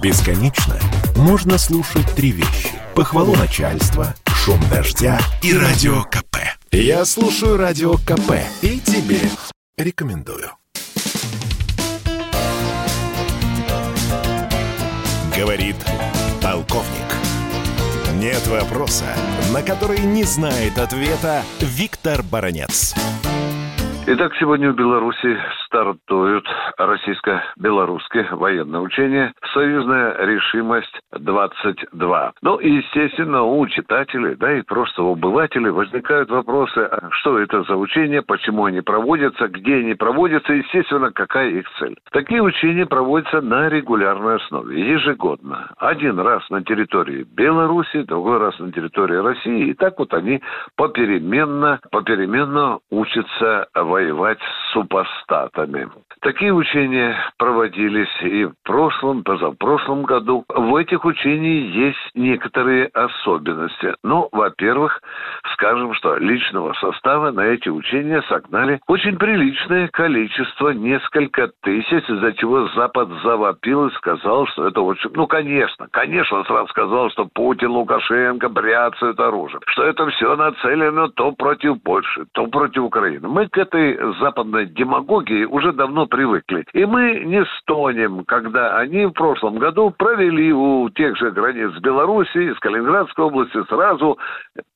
Бесконечно можно слушать три вещи. Похвалу начальства, шум дождя и радио КП. Я слушаю радио КП и тебе рекомендую. Говорит полковник. Нет вопроса, на который не знает ответа Виктор Баранец. Итак, сегодня в Беларуси стартуют российско-белорусские военные учения «Союзная решимость-22». Ну и, естественно, у читателей, да и просто у обывателей возникают вопросы, а что это за учения, почему они проводятся, где они проводятся, естественно, какая их цель. Такие учения проводятся на регулярной основе, ежегодно. Один раз на территории Беларуси, другой раз на территории России. И так вот они попеременно, попеременно учатся воевать с супостатами. Такие учения проводились и в прошлом, позапрошлом году. В этих учениях есть некоторые особенности. Ну, во-первых, скажем, что личного состава на эти учения согнали очень приличное количество, несколько тысяч, из-за чего Запад завопил и сказал, что это очень... Ну, конечно, конечно, он сразу сказал, что Путин, Лукашенко бряцают оружием, что это все нацелено то против Польши, то против Украины. Мы к этой западной демагогии уже давно привыкли. И мы не стонем, когда они в прошлом году провели у тех же границ Беларуси, из Калининградской области сразу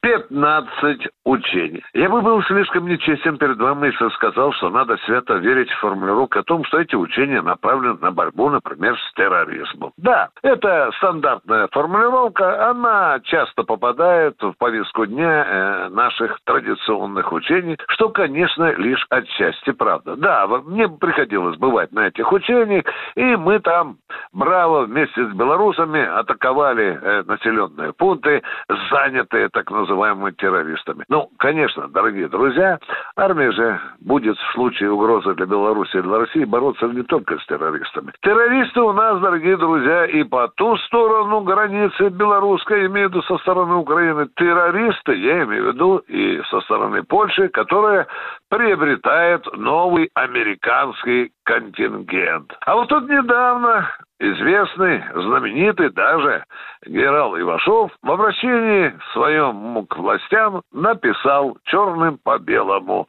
15 учений. Я бы был слишком нечестен перед вами, если сказал, что надо свято верить в формулировку о том, что эти учения направлены на борьбу, например, с терроризмом. Да, это стандартная формулировка, она часто попадает в повестку дня э, наших традиционных учений, что, конечно, лишь отчасти правда. Да, мне приходилось бывать на этих учениях, и мы там браво вместе с белорусами атаковали э, населенные пункты, занятые так называемыми террористами. Ну, конечно, дорогие друзья, армия же будет в случае угрозы для Беларуси и для России бороться не только с террористами. Террористы у нас, дорогие друзья, и по ту сторону границы белорусской, имею в виду со стороны Украины, террористы, я имею в виду и со стороны Польши, которая приобретает новый американский контингент. А вот тут недавно известный, знаменитый даже генерал Ивашов в обращении своем к властям написал черным по белому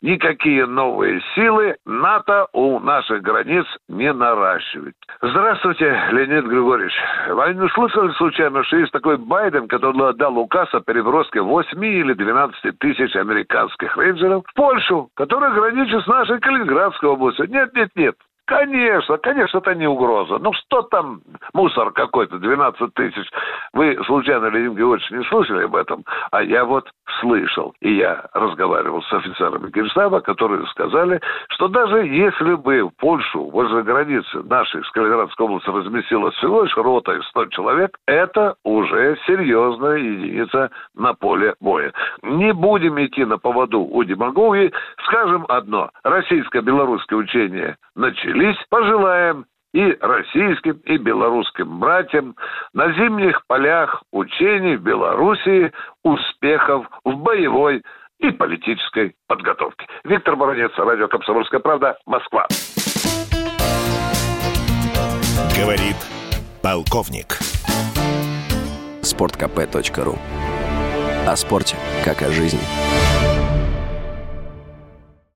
«Никакие новые силы НАТО у наших границ не наращивают». Здравствуйте, Леонид Григорьевич. Вы не слышали случайно, что есть такой Байден, который отдал указ о переброске 8 или 12 тысяч американских рейнджеров в Польшу, которая граничит с нашей Калининградской областью? Нет, нет, нет. Конечно, конечно, это не угроза. Ну что там, мусор какой-то, 12 тысяч. Вы, случайно, Леонид Георгиевич, не слышали об этом? А я вот слышал. И я разговаривал с офицерами Генштаба, которые сказали, что даже если бы в Польшу, возле границы нашей с Калининградской области разместилась всего лишь рота из 100 человек, это уже серьезная единица на поле боя. Не будем идти на поводу у демагогии. Скажем одно. Российско-белорусское учение начали начались, пожелаем и российским, и белорусским братьям на зимних полях учений в Белоруссии успехов в боевой и политической подготовке. Виктор Баранец, радио «Комсомольская правда», Москва. Говорит полковник. Спорткп.ру О спорте, как о жизни.